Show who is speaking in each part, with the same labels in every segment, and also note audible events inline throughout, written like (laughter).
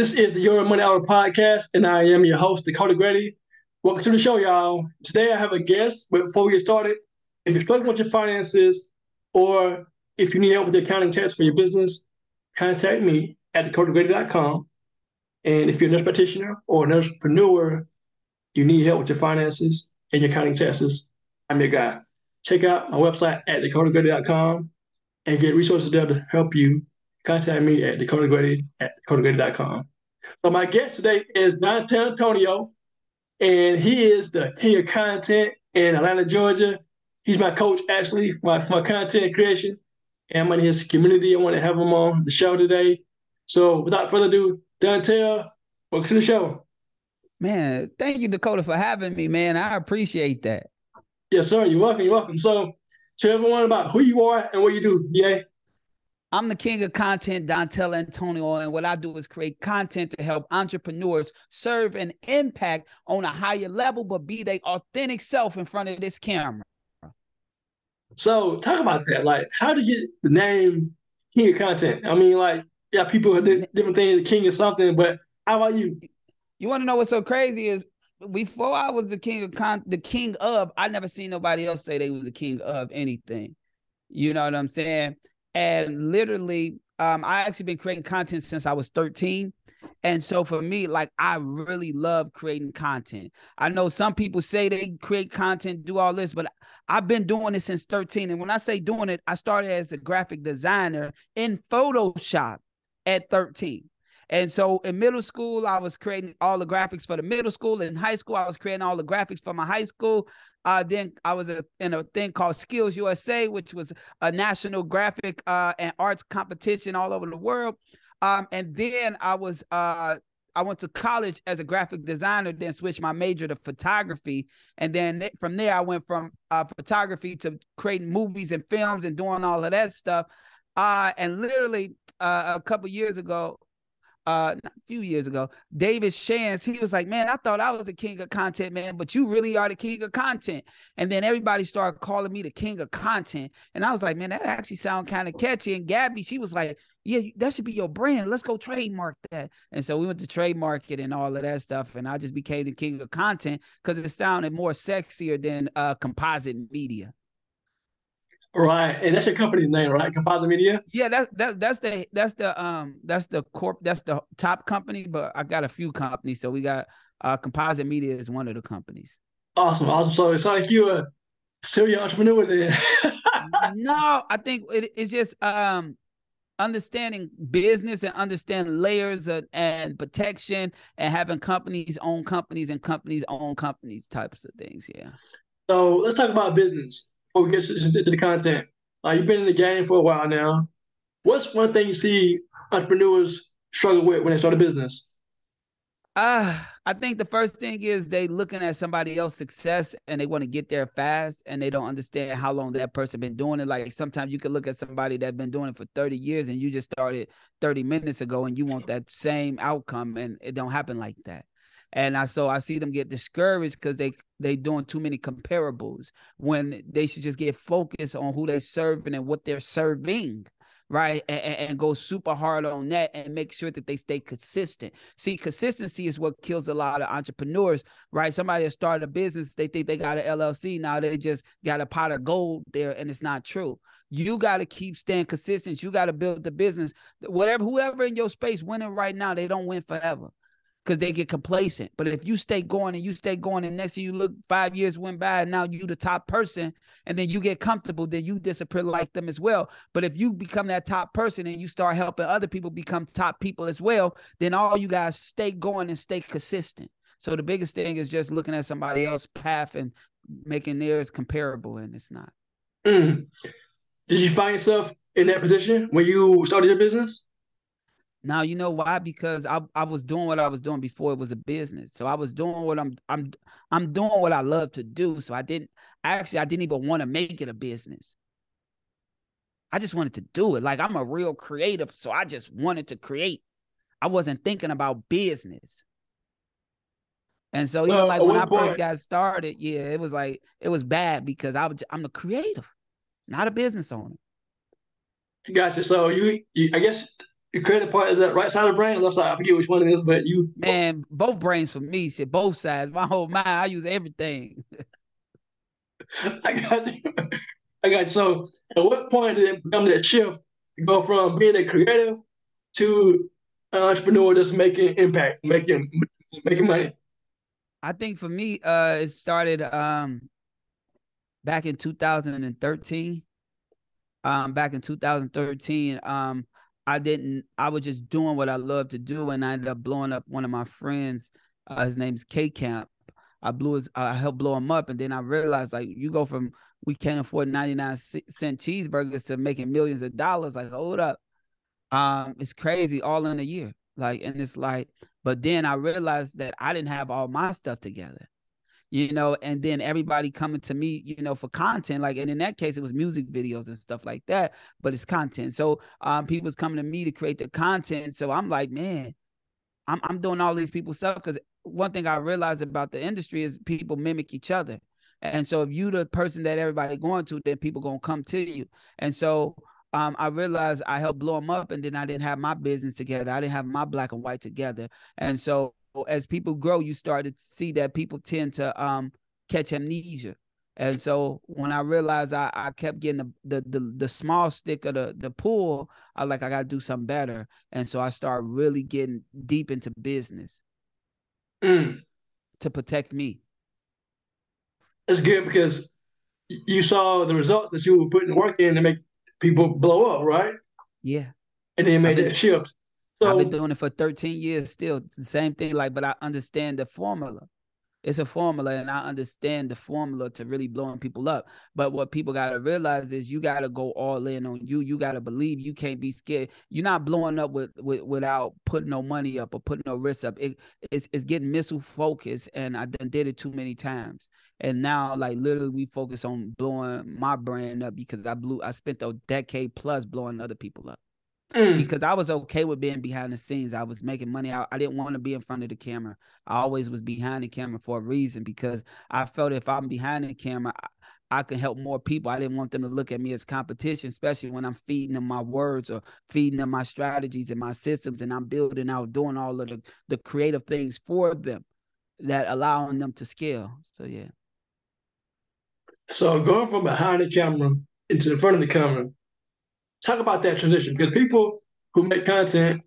Speaker 1: This is the Your Money Hour podcast, and I am your host, Dakota Grady. Welcome to the show, y'all. Today I have a guest, but before we get started, if you're struggling with your finances or if you need help with the accounting tax for your business, contact me at dakotagrady.com. And if you're a nurse practitioner or an entrepreneur, you need help with your finances and your accounting taxes, I'm your guy. Check out my website at dakotagrady.com and get resources there to help you. Contact me at dakotagrady at dakotagrady.com. So my guest today is Dontel Antonio, and he is the king of content in Atlanta, Georgia. He's my coach, actually, for my, my content creation. And I'm in his community. I want to have him on the show today. So without further ado, Dontel, welcome to the show.
Speaker 2: Man, thank you, Dakota, for having me, man. I appreciate that.
Speaker 1: Yes, sir. You're welcome. You're welcome. So tell everyone about who you are and what you do. Yeah.
Speaker 2: I'm the king of content, Dontel Antonio, and what I do is create content to help entrepreneurs serve and impact on a higher level, but be their authentic self in front of this camera.
Speaker 1: So talk about that. Like, how did you get the name King of Content? I mean, like, yeah, people have different things, king of something, but how about you?
Speaker 2: You want to know what's so crazy is before I was the king of con the king of, I never seen nobody else say they was the king of anything. You know what I'm saying? And literally, um, I actually been creating content since I was 13. And so for me, like I really love creating content. I know some people say they create content, do all this, but I've been doing it since 13. And when I say doing it, I started as a graphic designer in Photoshop at 13. And so in middle school, I was creating all the graphics for the middle school. In high school, I was creating all the graphics for my high school. Uh, then I was a, in a thing called Skills USA, which was a national graphic uh, and arts competition all over the world. Um, and then I was uh, I went to college as a graphic designer, then switched my major to photography, and then from there I went from uh, photography to creating movies and films and doing all of that stuff. Uh, and literally uh, a couple years ago, uh a few years ago, David Shans, he was like, Man, I thought I was the king of content, man, but you really are the king of content. And then everybody started calling me the king of content. And I was like, Man, that actually sound kind of catchy. And Gabby, she was like, Yeah, that should be your brand. Let's go trademark that. And so we went to trademark it and all of that stuff. And I just became the king of content because it sounded more sexier than uh composite media.
Speaker 1: Right, and that's your company name, right? Composite Media.
Speaker 2: Yeah, that's that's that's the that's the um that's the corp that's the top company, but I got a few companies. So we got uh Composite Media is one of the companies.
Speaker 1: Awesome, awesome. So it's like you a serial entrepreneur there. (laughs)
Speaker 2: no, I think it, it's just um understanding business and understanding layers of, and protection and having companies own companies and companies own companies types of things. Yeah.
Speaker 1: So let's talk about business before we get into the content, uh, you've been in the game for a while now. What's one thing you see entrepreneurs struggle with when they start a business?
Speaker 2: Uh, I think the first thing is they looking at somebody else's success and they want to get there fast and they don't understand how long that person been doing it. Like sometimes you can look at somebody that's been doing it for 30 years and you just started 30 minutes ago and you want that same outcome and it don't happen like that and I so I see them get discouraged because they they doing too many comparables when they should just get focused on who they're serving and what they're serving right? And, and, go super hard on that and make sure that they stay consistent. See consistency is what kills a lot of entrepreneurs right? Somebody that started a business they think they got an llc now they just got a pot of gold there and it's not true. You got to keep staying consistent. You got to build the business. Whatever whoever in your space winning right now they don't win forever because they get complacent. But if you stay going and you stay going, and next thing you look, five years went by, and now you the top person, and then you get comfortable, then you disappear like them as well. But if you become that top person and you start helping other people become top people as well, then all you guys stay going and stay consistent. So the biggest thing is just looking at somebody else's path and making theirs comparable, and it's not.
Speaker 1: Mm. Did you find yourself in that position when you started your business?
Speaker 2: Now you know why? Because I I was doing what I was doing before it was a business. So I was doing what I'm I'm I'm doing what I love to do. So I didn't actually I didn't even want to make it a business. I just wanted to do it. Like I'm a real creative, so I just wanted to create. I wasn't thinking about business. And so, you know, like when I point, first got started, yeah, it was like it was bad because I was I'm a creative, not a business owner.
Speaker 1: Gotcha. So you, you I guess your creative part is that right side of the brain, left side. I forget which one it is, but you
Speaker 2: man, both brains for me. Shit, both sides. My whole mind, I use everything. (laughs)
Speaker 1: I got you. I got you. So, at what point did it become that shift to go from being a creative to an entrepreneur that's making impact, making making money?
Speaker 2: I think for me, uh, it started um back in 2013. Um, back in 2013, um, I didn't. I was just doing what I love to do, and I ended up blowing up one of my friends. Uh, his name's K Camp. I blew his. I helped blow him up, and then I realized like you go from we can't afford 99 cent cheeseburgers to making millions of dollars. Like hold up, um, it's crazy all in a year. Like, and it's like, but then I realized that I didn't have all my stuff together you know, and then everybody coming to me, you know, for content. Like, and in that case, it was music videos and stuff like that, but it's content. So um people's coming to me to create the content. So I'm like, man, I'm I'm doing all these people stuff because one thing I realized about the industry is people mimic each other. And so if you the person that everybody going to, then people gonna come to you. And so um, I realized I helped blow them up, and then I didn't have my business together. I didn't have my black and white together, and so as people grow, you start to see that people tend to um catch amnesia. And so when I realized I, I kept getting the, the, the the small stick of the the pool, I like I gotta do something better. And so I started really getting deep into business
Speaker 1: mm.
Speaker 2: to protect me.
Speaker 1: It's good because you saw the results that you were putting work in to make people blow up, right?
Speaker 2: Yeah.
Speaker 1: And then made that shift.
Speaker 2: So I've been doing it for 13 years still. It's the same thing, like, but I understand the formula. It's a formula, and I understand the formula to really blowing people up. But what people gotta realize is you gotta go all in on you. You gotta believe you can't be scared. You're not blowing up with, with without putting no money up or putting no risk up. It, it's it's getting missile focused, and I done did it too many times. And now, like literally, we focus on blowing my brand up because I blew. I spent a decade plus blowing other people up. Mm. Because I was okay with being behind the scenes. I was making money. I, I didn't want to be in front of the camera. I always was behind the camera for a reason because I felt if I'm behind the camera, I, I can help more people. I didn't want them to look at me as competition, especially when I'm feeding them my words or feeding them my strategies and my systems, and I'm building out, doing all of the, the creative things for them that allowing them to scale. So yeah.
Speaker 1: So going from behind the camera into the front of the camera, talk about that transition because people who make content.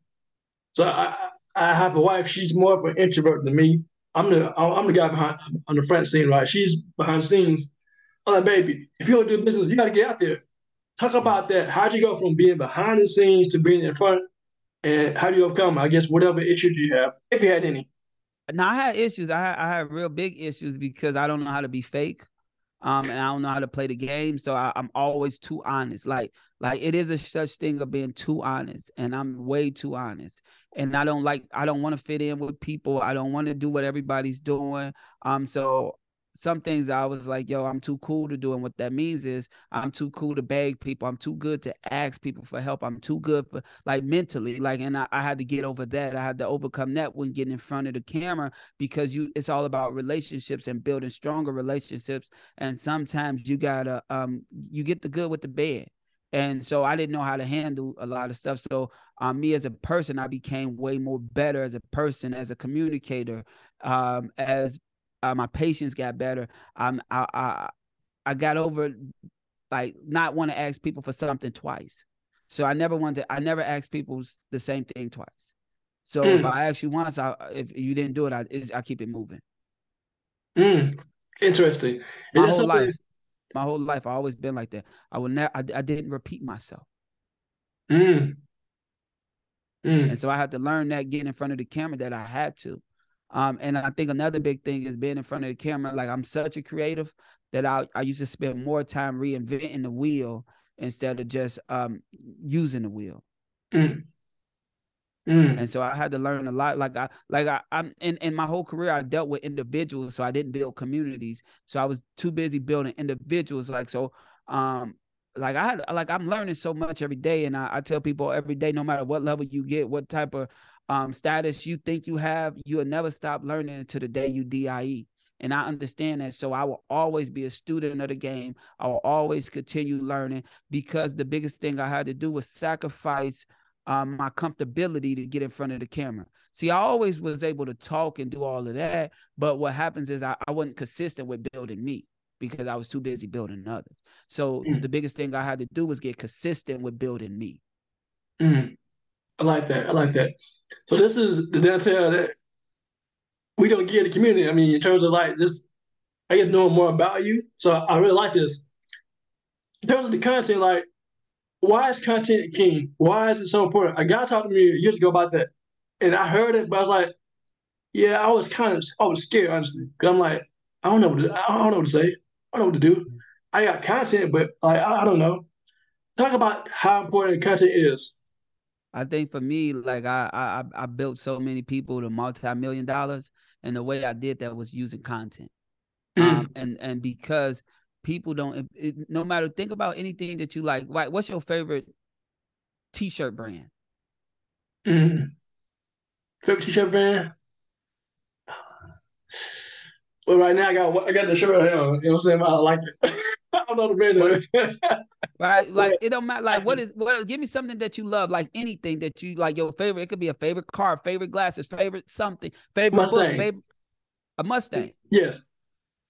Speaker 1: So I, I have a wife. She's more of an introvert than me. I'm the I'm the guy behind on the front scene, right? She's behind the scenes. I'm like, baby, if you don't do business, you got to get out there. Talk about that. How'd you go from being behind the scenes to being in front? And how do you overcome, I guess, whatever issues you have, if you had any?
Speaker 2: Now I had issues. I had, I had real big issues because I don't know how to be fake um, and I don't know how to play the game. So I, am always too honest. Like, like it is a such thing of being too honest, and I'm way too honest. And I don't like, I don't want to fit in with people. I don't want to do what everybody's doing. Um, so some things I was like, yo, I'm too cool to do. And what that means is I'm too cool to beg people. I'm too good to ask people for help. I'm too good for like mentally. Like, and I, I had to get over that. I had to overcome that when getting in front of the camera because you it's all about relationships and building stronger relationships. And sometimes you gotta um you get the good with the bad. And so I didn't know how to handle a lot of stuff. So um, me as a person, I became way more better as a person, as a communicator, um, as uh, my patience got better. Um, I, I I got over like not want to ask people for something twice. So I never wanted. To, I never asked people the same thing twice. So mm. if I ask you once, I, if you didn't do it, I I keep it moving.
Speaker 1: Mm. Interesting.
Speaker 2: My whole life, my whole life, I always been like that. I would never. I, I didn't repeat myself.
Speaker 1: Mm.
Speaker 2: Mm. And so I had to learn that getting in front of the camera that I had to. Um, and I think another big thing is being in front of the camera. Like I'm such a creative that I, I used to spend more time reinventing the wheel instead of just um, using the wheel.
Speaker 1: Mm. Mm.
Speaker 2: And so I had to learn a lot. Like I, like I, I'm in, in my whole career, I dealt with individuals, so I didn't build communities. So I was too busy building individuals. Like so, um, like I had, like I'm learning so much every day, and I, I tell people every day, no matter what level you get, what type of um, status you think you have, you will never stop learning until the day you DIE. And I understand that. So I will always be a student of the game. I will always continue learning because the biggest thing I had to do was sacrifice um, my comfortability to get in front of the camera. See, I always was able to talk and do all of that, but what happens is I, I wasn't consistent with building me because I was too busy building others. So mm. the biggest thing I had to do was get consistent with building me.
Speaker 1: Mm. I like that. I like that. So this is the detail that we don't get the community. I mean, in terms of like just I guess to know more about you. So I really like this. In terms of the content, like why is content king? Why is it so important? A guy talked to me years ago about that, and I heard it, but I was like, yeah, I was kind of I was scared honestly because I'm like I don't know what to, I don't know what to say. I don't know what to do. I got content, but like I, I don't know. Talk about how important content is.
Speaker 2: I think for me, like I I I built so many people to multi-million dollars, and the way I did that was using content. (clears throat) Um, and and because people don't, it, it, no matter think about anything that you like. Like, what's your favorite T-shirt brand?
Speaker 1: Mm. (clears throat) Favorite T-shirt brand? Well, right now I got I got the shirt right here. You know what I'm saying? I like it. (laughs) I don't know the brand.
Speaker 2: right, like it don't matter. Like what is what? Give me something that you love, like anything that you like. Your favorite. It could be a favorite car, favorite glasses, favorite something, favorite Mustang. book, favorite a Mustang.
Speaker 1: Yes.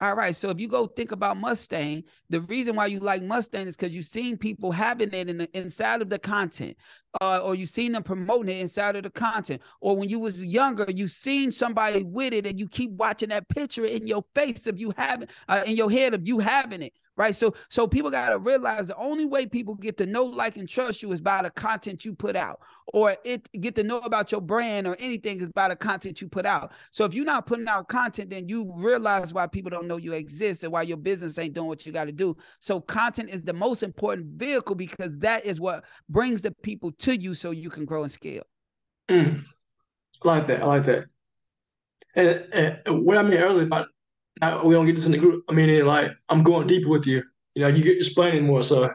Speaker 2: All right. So if you go think about Mustang, the reason why you like Mustang is because you've seen people having it in the, inside of the content, uh, or you've seen them promoting it inside of the content, or when you was younger, you seen somebody with it, and you keep watching that picture in your face of you having, uh, in your head of you having it right? So so people got to realize the only way people get to know, like, and trust you is by the content you put out, or it get to know about your brand or anything is by the content you put out. So if you're not putting out content, then you realize why people don't know you exist and why your business ain't doing what you got to do. So content is the most important vehicle because that is what brings the people to you, so you can grow and scale.
Speaker 1: Mm. I like that. I like that. And, and what I mean earlier about I, we don't get this in the group. I mean, like I'm going deeper with you. You know, you get explaining more. So,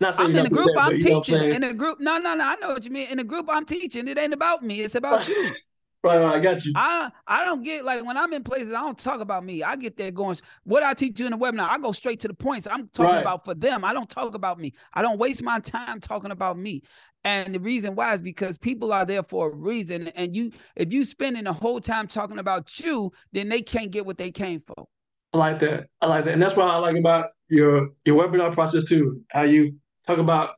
Speaker 2: not saying I'm in the group. That, I'm teaching. In the group, no, no, no. I know what you mean. In the group, I'm teaching. It ain't about me. It's about you. (laughs)
Speaker 1: Right, right, I got you.
Speaker 2: I I don't get like when I'm in places, I don't talk about me. I get there going, what I teach you in the webinar, I go straight to the points. I'm talking right. about for them. I don't talk about me. I don't waste my time talking about me. And the reason why is because people are there for a reason. And you, if you spending the whole time talking about you, then they can't get what they came for.
Speaker 1: I like that. I like that. And that's what I like about your your webinar process too. How you talk about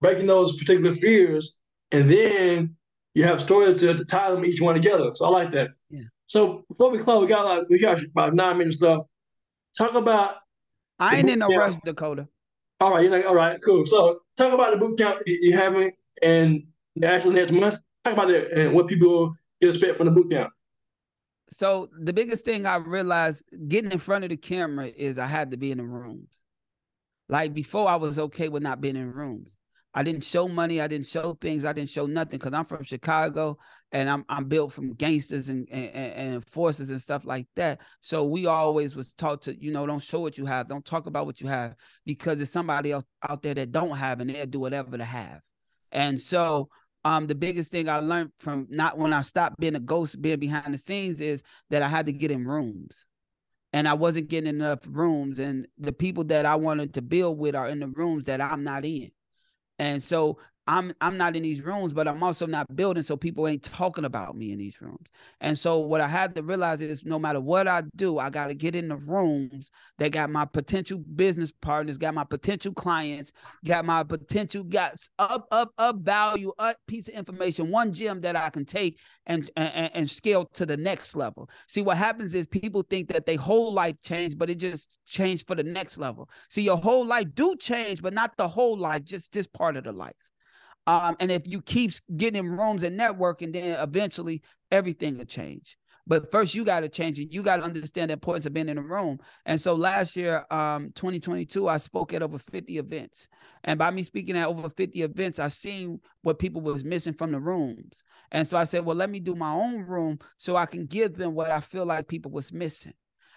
Speaker 1: breaking those particular fears and then you have stories to, to tie them each one together. So I like that.
Speaker 2: Yeah.
Speaker 1: So before we close, we got like we got about nine minutes left. Talk about.
Speaker 2: I ain't in no rush, Dakota.
Speaker 1: All right, you're like, all right, cool. So talk about the boot camp you're having and actually next month. Talk about it and what people expect from the boot camp.
Speaker 2: So the biggest thing I realized getting in front of the camera is I had to be in the rooms. Like before, I was okay with not being in rooms. I didn't show money. I didn't show things. I didn't show nothing because I'm from Chicago and I'm I'm built from gangsters and, and, and forces and stuff like that. So we always was taught to you know don't show what you have, don't talk about what you have because there's somebody else out there that don't have and they'll do whatever to have. And so um the biggest thing I learned from not when I stopped being a ghost, being behind the scenes, is that I had to get in rooms and I wasn't getting enough rooms. And the people that I wanted to build with are in the rooms that I'm not in. And so I'm I'm not in these rooms, but I'm also not building, so people ain't talking about me in these rooms. And so what I had to realize is no matter what I do, I got to get in the rooms that got my potential business partners, got my potential clients, got my potential got up up up value, up piece of information, one gem that I can take and and, and scale to the next level. See what happens is people think that their whole life changed, but it just changed for the next level. See your whole life do change, but not the whole life, just this part of the life. Um, and if you keep getting in rooms and networking, then eventually everything will change. But first, you got to change it. You got to understand the importance of being in a room. And so last year, um, 2022, I spoke at over 50 events. And by me speaking at over 50 events, I seen what people was missing from the rooms. And so I said, well, let me do my own room so I can give them what I feel like people was missing.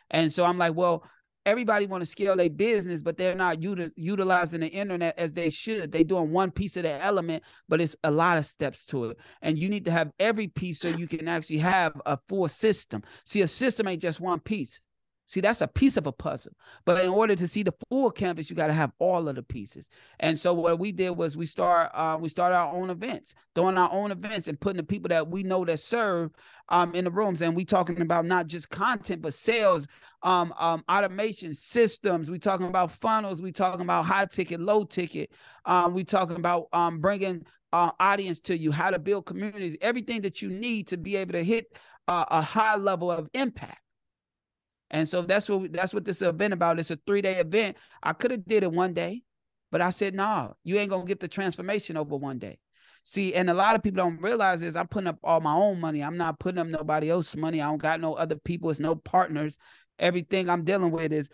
Speaker 2: And so I'm like, well, everybody want to scale their business, but they're not util- utilizing the internet as they should. They're doing one piece of the element, but it's a lot of steps to it. And you need to have every piece so you can actually have a full system. See, a system ain't just one piece. See, that's a piece of a puzzle. But in order to see the full canvas, you got to have all of the pieces. And so what we did was we start uh, we started our own events, doing our own events and putting the people that we know that serve um, in the rooms. And we talking about not just content, but sales, um, um, automation systems. We talking about funnels. We talking about high ticket, low ticket. Um, we talking about um, bringing uh, audience to you, how to build communities, everything that you need to be able to hit uh, a high level of impact. And so that's what that's what this event about. It's a three day event. I could have did it one day, but I said. Nah, you ain't gonna get the transformation over one day. See, and a lot of people don't realize is I'm putting up all my own money. I'm not putting up nobody else's money. I don't got no other people. It's no partners. Everything I'm dealing with is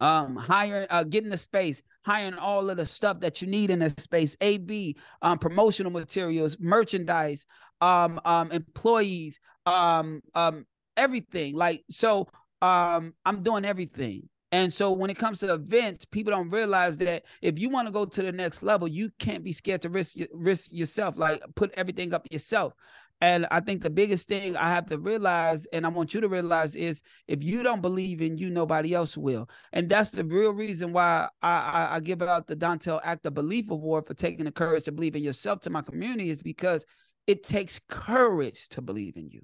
Speaker 2: um hiring uh getting the space hiring all of the stuff that you need in the space ab um promotional materials merchandise um um employees um um everything like so um, I'm doing everything. And so when it comes to events, people don't realize that if you want to go to the next level, you can't be scared to risk risk yourself, like put everything up yourself. And I think the biggest thing I have to realize, and I want you to realize, is if you don't believe in you, nobody else will. And that's the real reason why I, I, I give out the Dontel Act of Belief Award for taking the courage to believe in yourself to my community, is because it takes courage to believe in you.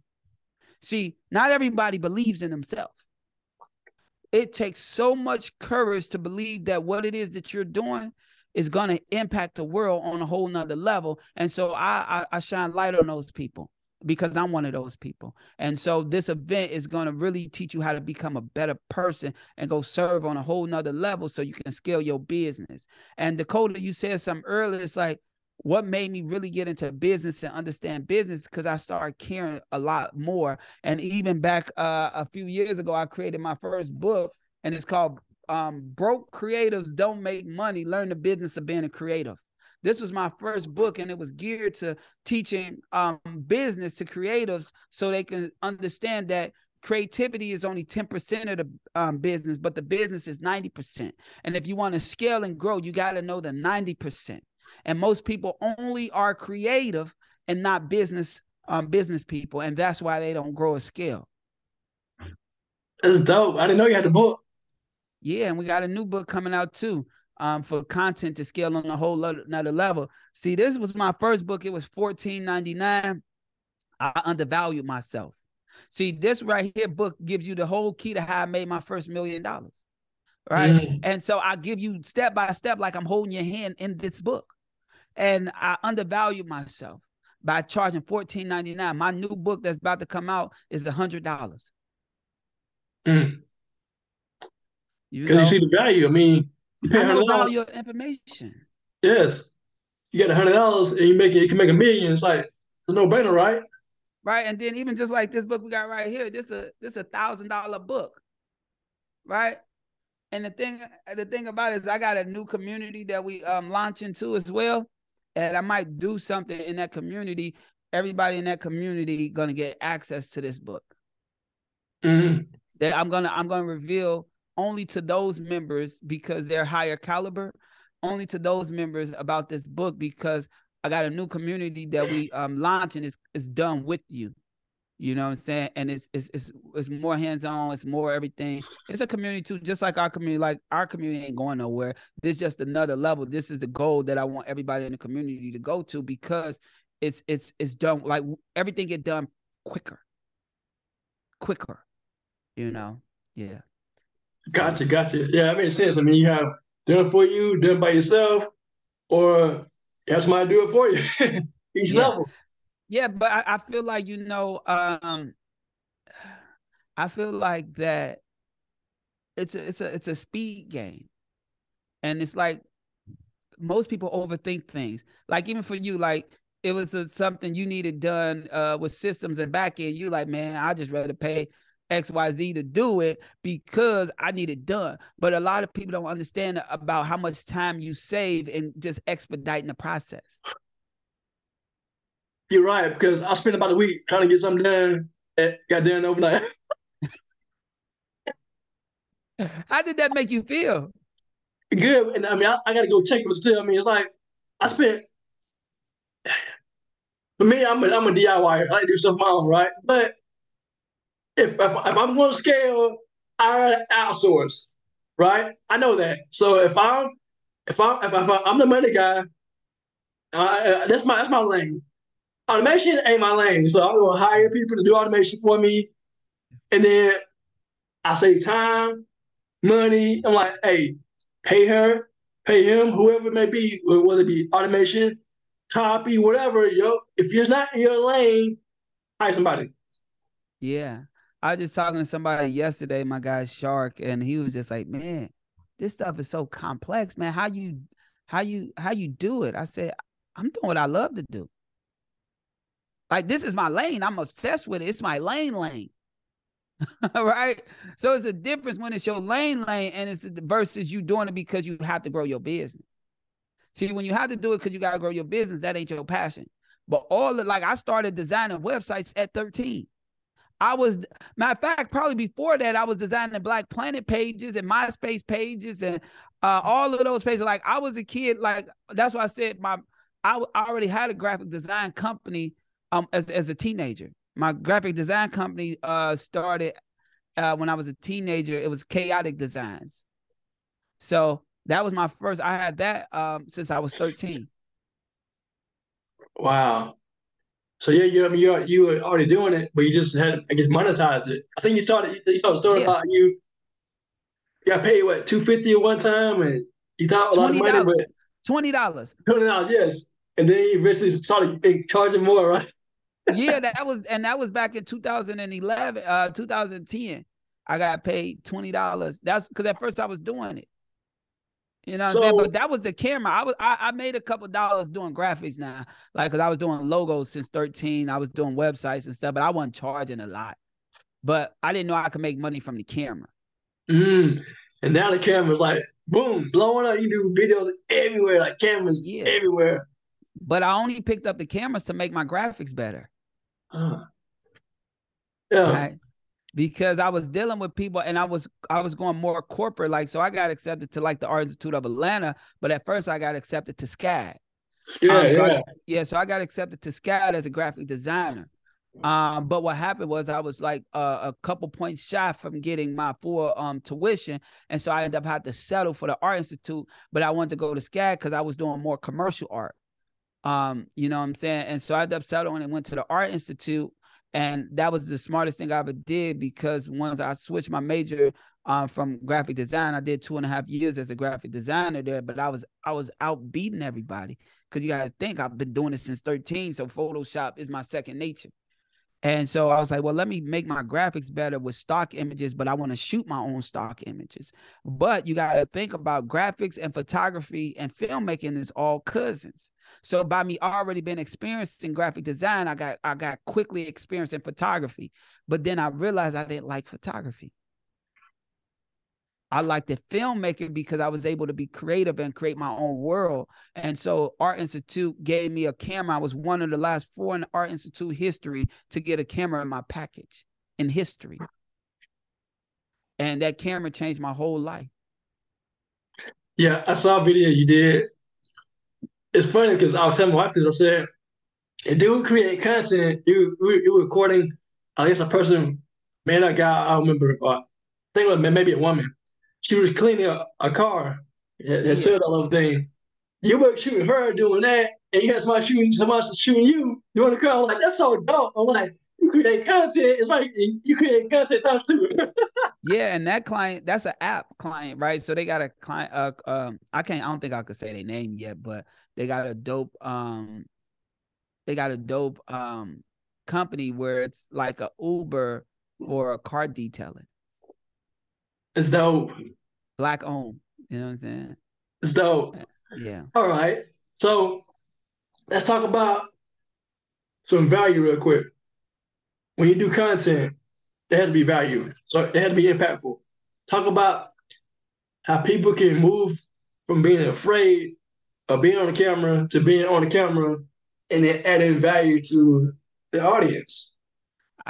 Speaker 2: See, not everybody believes in themselves. It takes so much courage to believe that what it is that you're doing is going to impact the world on a whole nother level. And so I, I, I shine light on those people because I'm one of those people. And so this event is going to really teach you how to become a better person and go serve on a whole nother level so you can scale your business. And Dakota, you said something earlier. It's like, what made me really get into business and understand business because I started caring a lot more. And even back uh, a few years ago, I created my first book, and it's called um, "Broke Creatives Don't Make Money: Learn the Business of Being a Creative." This was my first book, and it was geared to teaching um, business to creatives so they can understand that creativity is only 10% of the um, business, but the business is 90%. And if you want to scale and grow, you got to know the 90%. And most people only are creative and not business um, business people, and that's why they don't grow a scale.
Speaker 1: That's dope. I didn't know you had a book.
Speaker 2: Yeah, and we got a new book coming out too. Um, for content to scale on a whole other another level. See, this was my first book. It was fourteen ninety nine. I undervalued myself. See, this right here book gives you the whole key to how I made my first million dollars. Right. Mm. And so I give you step by step, like I'm holding your hand in this book and I undervalue myself by charging fourteen ninety nine. My new book that's about to come out is a hundred dollars.
Speaker 1: Mm. Because you, see the value. I mean,
Speaker 2: you pay I know value of information.
Speaker 1: Yes, you get a hundred dollars and you make it. You can make a million. It's like it's no brainer, right?
Speaker 2: Right, and then even just like this book we got right here, this a this a thousand dollar book, right? And the thing the thing about it is I got a new community that we um launching too as well and I might do something in that community. Everybody in that community gonna get access to this book. Mm-hmm. That I'm gonna I'm gonna reveal only to those members because they're higher caliber, only to those members about this book because I got a new community that we um launching is is done with you. You know what I'm saying? And it's it's it's it's more hands-on, it's more everything. It's a community too, just like our community. Like our community ain't going nowhere. This is just another level. This is the goal that I want everybody in the community to go to because it's it's it's done like everything get done quicker. Quicker. You know? Yeah.
Speaker 1: Gotcha, gotcha. Yeah, that makes sense. I mean, you have done for you, done by yourself, or that's somebody do it for you. (laughs) Each yeah. level.
Speaker 2: Yeah, but I, I feel like you know, um, (sighs) I feel like that it's a it's a it's a speed game, and it's like most people overthink things. Like even for you, like it was a, something you needed done uh, with systems and back end. You like, man, I just rather pay XYZ to do it because I need it done. But a lot of people don't understand about how much time you save in just expediting the process.
Speaker 1: You're right because I spent about a week trying to get something done. At, got done overnight. (laughs)
Speaker 2: How did that make you feel?
Speaker 1: Good, and I mean, I, I got to go check, but still, I mean, it's like I spent. For me, I'm a, I'm a DIY. I like do stuff my own, right? But if if, if I'm going to scale, I outsource, right? I know that. So if I'm if I'm if, I, am the money guy, uh, that's my that's my lane. Automation ain't my lane, so I'm gonna hire people to do automation for me, and then I save time, money. I'm like, hey, pay her, pay him, whoever it may be, whether it be automation, copy, whatever. Yo, if you're not in your lane, hire somebody.
Speaker 2: Yeah. I was just talking to somebody yesterday, my guy Shark, and he was just like, Man, this stuff is so complex, man. How you how you how you do it? I said, I'm doing what I love to do. Like this is my lane. I'm obsessed with it. It's my lane lane. (laughs) right? So it's a difference when it's your lane lane and it's versus you doing it because you have to grow your business. See, when you have to do it because you got to grow your business, that ain't your passion. But all the like I started designing websites at 13. I was matter of fact, probably before that, I was designing Black Planet pages and MySpace pages and uh, all of those pages. Like I was a kid, like that's why I said my I, I already had a graphic design company um as as a teenager. My graphic design company uh started uh when I was a teenager. It was Chaotic Designs. So that was my first. I had that um since I was 13.
Speaker 1: Wow. So yeah, you I mean you you were already doing it, but you just had I guess monetized it. I think you started you told a story yeah. about you got paid what two fifty at one time, and you thought a lot of money, but
Speaker 2: twenty dollars.
Speaker 1: Twenty dollars, yes. And then you eventually started charging more, right?
Speaker 2: Yeah, that was and that was back in 2011, uh 2010. I got paid twenty dollars. That's because at first I was doing it. You know what so, I'm saying? But that was the camera. I was I, I made a couple dollars doing graphics now, like because I was doing logos since 13. I was doing websites and stuff, but I wasn't charging a lot. But I didn't know I could make money from the camera.
Speaker 1: Mm. And now the camera's like boom, blowing up. You do videos everywhere, like cameras yeah. everywhere.
Speaker 2: But I only picked up the cameras to make my graphics better.
Speaker 1: Uh, yeah.
Speaker 2: Right? because I was dealing with people and I was I was going more corporate like so I got accepted to like the Art Institute of Atlanta but at first I got accepted to SCAD.
Speaker 1: SCAD, um, so yeah. I,
Speaker 2: yeah, so I got accepted to SCAD as a graphic designer. Um, but what happened was I was like uh, a couple points shy from getting my full um tuition, and so I ended up having to settle for the Art Institute. But I wanted to go to SCAD because I was doing more commercial art. Um, you know what I'm saying? And so I ended up settling and went to the Art Institute and that was the smartest thing I ever did because once I switched my major um, from graphic design, I did two and a half years as a graphic designer there, but I was I was out beating everybody because you gotta think I've been doing it since 13, so Photoshop is my second nature. And so I was like, well, let me make my graphics better with stock images, but I want to shoot my own stock images. But you got to think about graphics and photography and filmmaking is all cousins. So by me already being experienced in graphic design, I got I got quickly experienced in photography. But then I realized I didn't like photography. I liked the filmmaking because I was able to be creative and create my own world. And so Art Institute gave me a camera. I was one of the last four in Art Institute history to get a camera in my package in history. And that camera changed my whole life.
Speaker 1: Yeah, I saw a video you did. It's funny because I was telling my wife this. I said, if dude create content, you you recording, I guess a person, man, a guy, I remember, uh, I think it was maybe a woman she was cleaning a, a car and, yeah. said all of thing. You were shooting her doing that, and you got somebody shooting somebody shooting you doing the car. I'm like, that's so dope. I'm like, you create content. It's like you create content times two. (laughs)
Speaker 2: yeah, and that client, that's an app client, right? So they got a client. Uh, um, I can't. I don't think I could say their name yet, but they got a dope. Um, they got a dope um company where it's like a Uber or a car detailing.
Speaker 1: It's dope.
Speaker 2: Black owned. You know what I'm saying?
Speaker 1: It's dope.
Speaker 2: Yeah.
Speaker 1: All right. So let's talk about some value real quick. When you do content, it has to be value. So it has to be impactful. Talk about how people can move from being afraid of being on the camera to being on the camera and then adding value to the audience.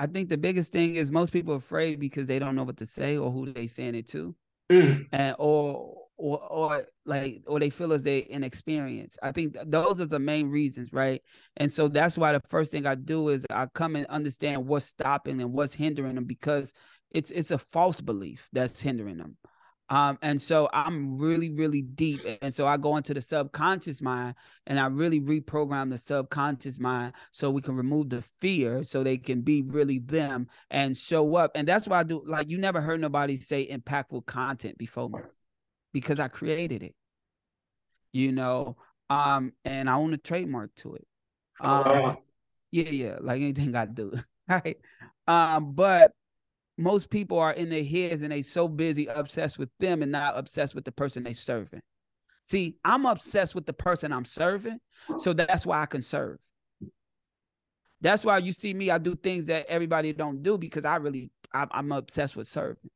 Speaker 2: I think the biggest thing is most people are afraid because they don't know what to say or who they saying it to,
Speaker 1: mm.
Speaker 2: and or or or like or they feel as they inexperienced. I think those are the main reasons, right? And so that's why the first thing I do is I come and understand what's stopping and what's hindering them because It's it's a false belief that's hindering them. Um, and so I'm really, really deep. And so I go into the subconscious mind and I really reprogram the subconscious mind so we can remove the fear so they can be really them and show up. And that's why I do like you never heard nobody say impactful content before me because I created it. You know, um, and I own a trademark to it. Um, yeah, yeah, like anything I do. (laughs) right. Um, but most people are in their heads and they so busy obsessed with them and not obsessed with the person they serving. See, I'm obsessed with the person I'm serving, so that's why I can serve. That's why you see me. I do things that everybody don't do because I really I'm obsessed with serving.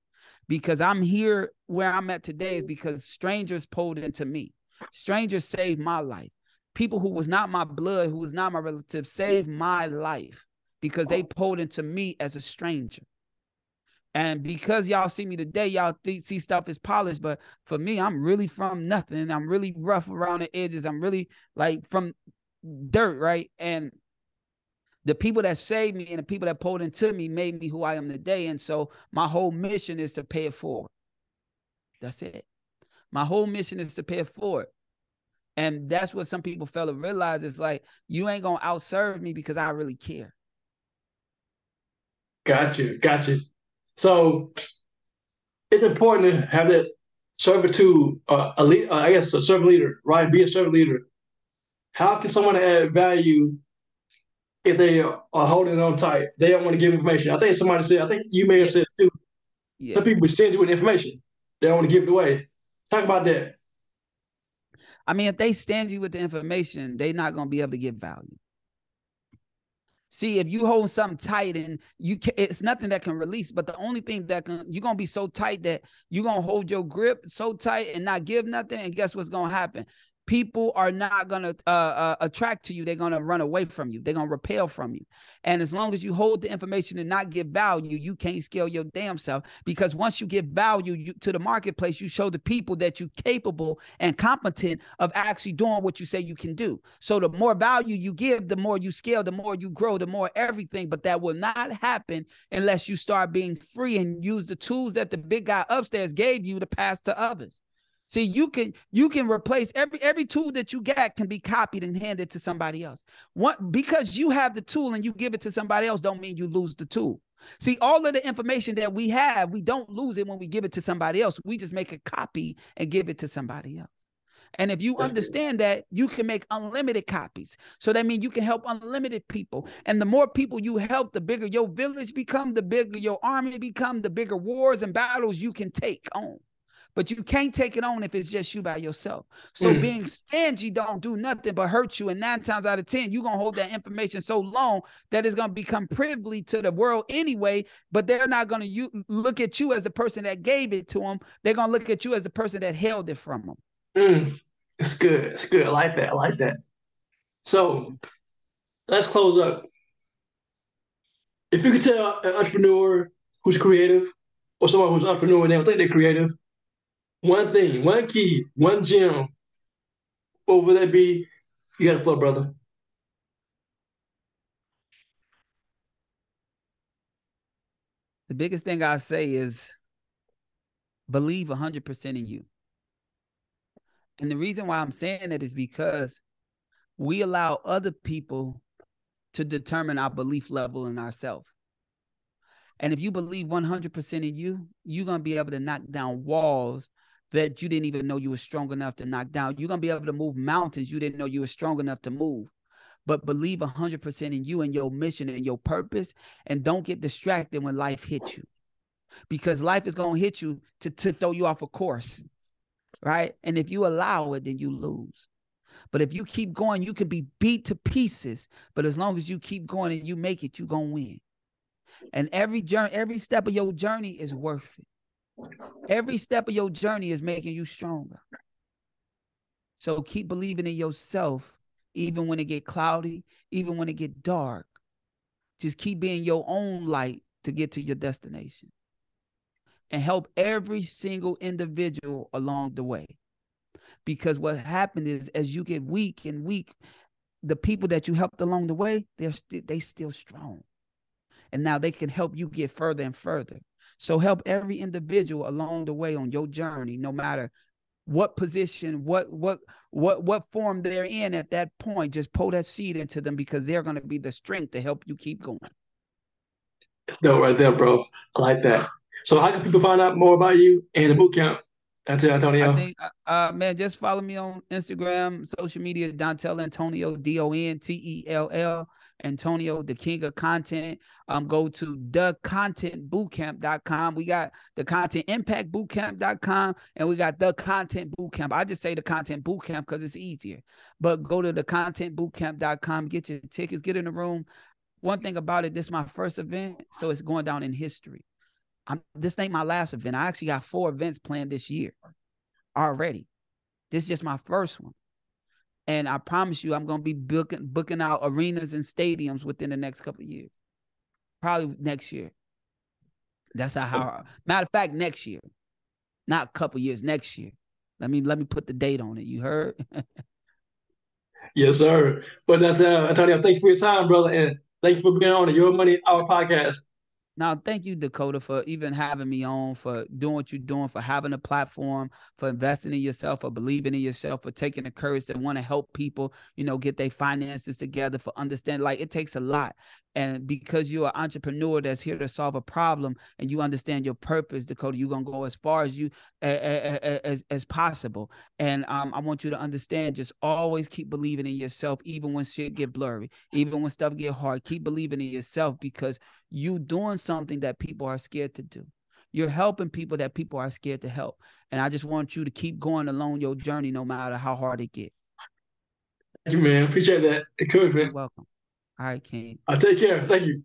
Speaker 2: Because I'm here where I'm at today is because strangers pulled into me. Strangers saved my life. People who was not my blood, who was not my relative, saved my life because they pulled into me as a stranger. And because y'all see me today, y'all th- see stuff is polished. But for me, I'm really from nothing. I'm really rough around the edges. I'm really like from dirt, right? And the people that saved me and the people that pulled into me made me who I am today. And so my whole mission is to pay it forward. That's it. My whole mission is to pay it forward. And that's what some people fail to realize. It's like, you ain't gonna outserve me because I really care.
Speaker 1: Got you. Got you. So it's important to have that servitude, uh, a lead, uh, I guess a servant leader, right? Be a servant leader. How can someone add value if they are holding on tight? They don't want to give information. I think somebody said, I think you may have said too. Yeah. Some people stingy with information. They don't want to give it away. Talk about that.
Speaker 2: I mean, if they stand you with the information, they're not going to be able to give value. See, if you hold something tight and you can, it's nothing that can release, but the only thing that can you're gonna be so tight that you're gonna hold your grip so tight and not give nothing. And guess what's gonna happen? People are not going to uh, uh, attract to you. They're going to run away from you. They're going to repel from you. And as long as you hold the information and not give value, you can't scale your damn self. Because once you give value you, to the marketplace, you show the people that you're capable and competent of actually doing what you say you can do. So the more value you give, the more you scale, the more you grow, the more everything. But that will not happen unless you start being free and use the tools that the big guy upstairs gave you to pass to others. See, you can you can replace every every tool that you got can be copied and handed to somebody else. What because you have the tool and you give it to somebody else don't mean you lose the tool. See, all of the information that we have, we don't lose it when we give it to somebody else. We just make a copy and give it to somebody else. And if you understand that, you can make unlimited copies. So that means you can help unlimited people. And the more people you help, the bigger your village become, the bigger your army become, the bigger wars and battles you can take on but you can't take it on if it's just you by yourself. So mm. being stingy don't do nothing but hurt you. And nine times out of 10, you're going to hold that information so long that it's going to become privy to the world anyway, but they're not going to look at you as the person that gave it to them. They're going to look at you as the person that held it from them.
Speaker 1: Mm. It's good. It's good. I like that. I like that. So let's close up. If you could tell an entrepreneur who's creative or someone who's an entrepreneur and they don't think they're creative, one thing, one key, one gem, what would that be? You got the floor, brother.
Speaker 2: The biggest thing I say is believe 100% in you. And the reason why I'm saying that is because we allow other people to determine our belief level in ourselves. And if you believe 100% in you, you're going to be able to knock down walls that you didn't even know you were strong enough to knock down. You're going to be able to move mountains you didn't know you were strong enough to move. But believe 100% in you and your mission and your purpose. And don't get distracted when life hits you. Because life is going to hit you to, to throw you off a course. Right. And if you allow it, then you lose. But if you keep going, you can be beat to pieces. But as long as you keep going and you make it, you're going to win. And every journey, every step of your journey is worth it. Every step of your journey is making you stronger. So keep believing in yourself, even when it get cloudy, even when it get dark. Just keep being your own light to get to your destination. And help every single individual along the way. Because what happened is as you get weak and weak, the people that you helped along the way, they're st- they still strong. And now they can help you get further and further. So help every individual along the way on your journey, no matter what position, what what what what form they're in at that point. Just pull that seed into them because they're going to be the strength to help you keep going.
Speaker 1: No, right there, bro. I like that. So how can people find out more about you and the boot camp? That's Antonio.
Speaker 2: I think, uh, uh, man, just follow me on Instagram, social media, Dontell Antonio, D O N T E L L, Antonio, the king of content. Um, go to thecontentbootcamp.com. We got the content impact bootcamp.com and we got the content bootcamp. I just say the content bootcamp because it's easier. But go to the contentbootcamp.com, get your tickets, get in the room. One thing about it, this is my first event, so it's going down in history. I'm this ain't my last event. I actually got four events planned this year already. This is just my first one. And I promise you, I'm gonna be booking booking out arenas and stadiums within the next couple years. Probably next year. That's how, how matter of fact, next year. Not a couple years, next year. Let me let me put the date on it. You heard? (laughs)
Speaker 1: yes, sir. But that's uh Antonio, thank you for your time, brother, and thank you for being on the Your Money Our podcast.
Speaker 2: Now, thank you, Dakota, for even having me on, for doing what you're doing, for having a platform, for investing in yourself, for believing in yourself, for taking the courage to want to help people, you know, get their finances together, for understanding. Like it takes a lot. And because you're an entrepreneur that's here to solve a problem and you understand your purpose, Dakota, you're gonna go as far as you as as possible. And um, I want you to understand, just always keep believing in yourself, even when shit get blurry, even when stuff get hard. Keep believing in yourself because you doing something that people are scared to do. You're helping people that people are scared to help. And I just want you to keep going along your journey, no matter how hard it gets.
Speaker 1: Thank you, man. Appreciate that encouragement.
Speaker 2: You're welcome. All right, King.
Speaker 1: I take care. Thank you.